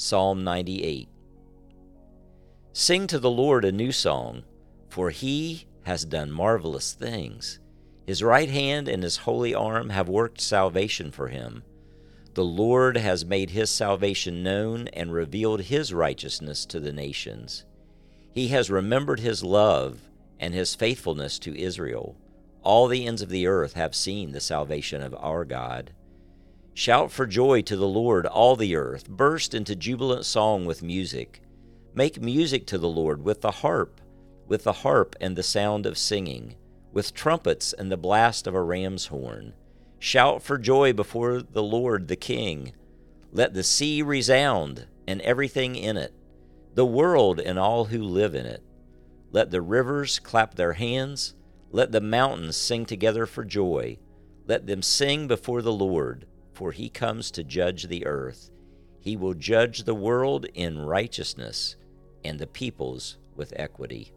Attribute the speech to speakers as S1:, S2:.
S1: Psalm 98. Sing to the Lord a new song, for he has done marvelous things. His right hand and his holy arm have worked salvation for him. The Lord has made his salvation known and revealed his righteousness to the nations. He has remembered his love and his faithfulness to Israel. All the ends of the earth have seen the salvation of our God. Shout for joy to the Lord, all the earth. Burst into jubilant song with music. Make music to the Lord with the harp, with the harp and the sound of singing with trumpets and the blast of a ram's horn. Shout for joy before the Lord the King. Let the sea resound and everything in it, the world and all who live in it. Let the rivers clap their hands. Let the mountains sing together for joy. Let them sing before the Lord, for he comes to judge the earth. He will judge the world in righteousness and the peoples with equity.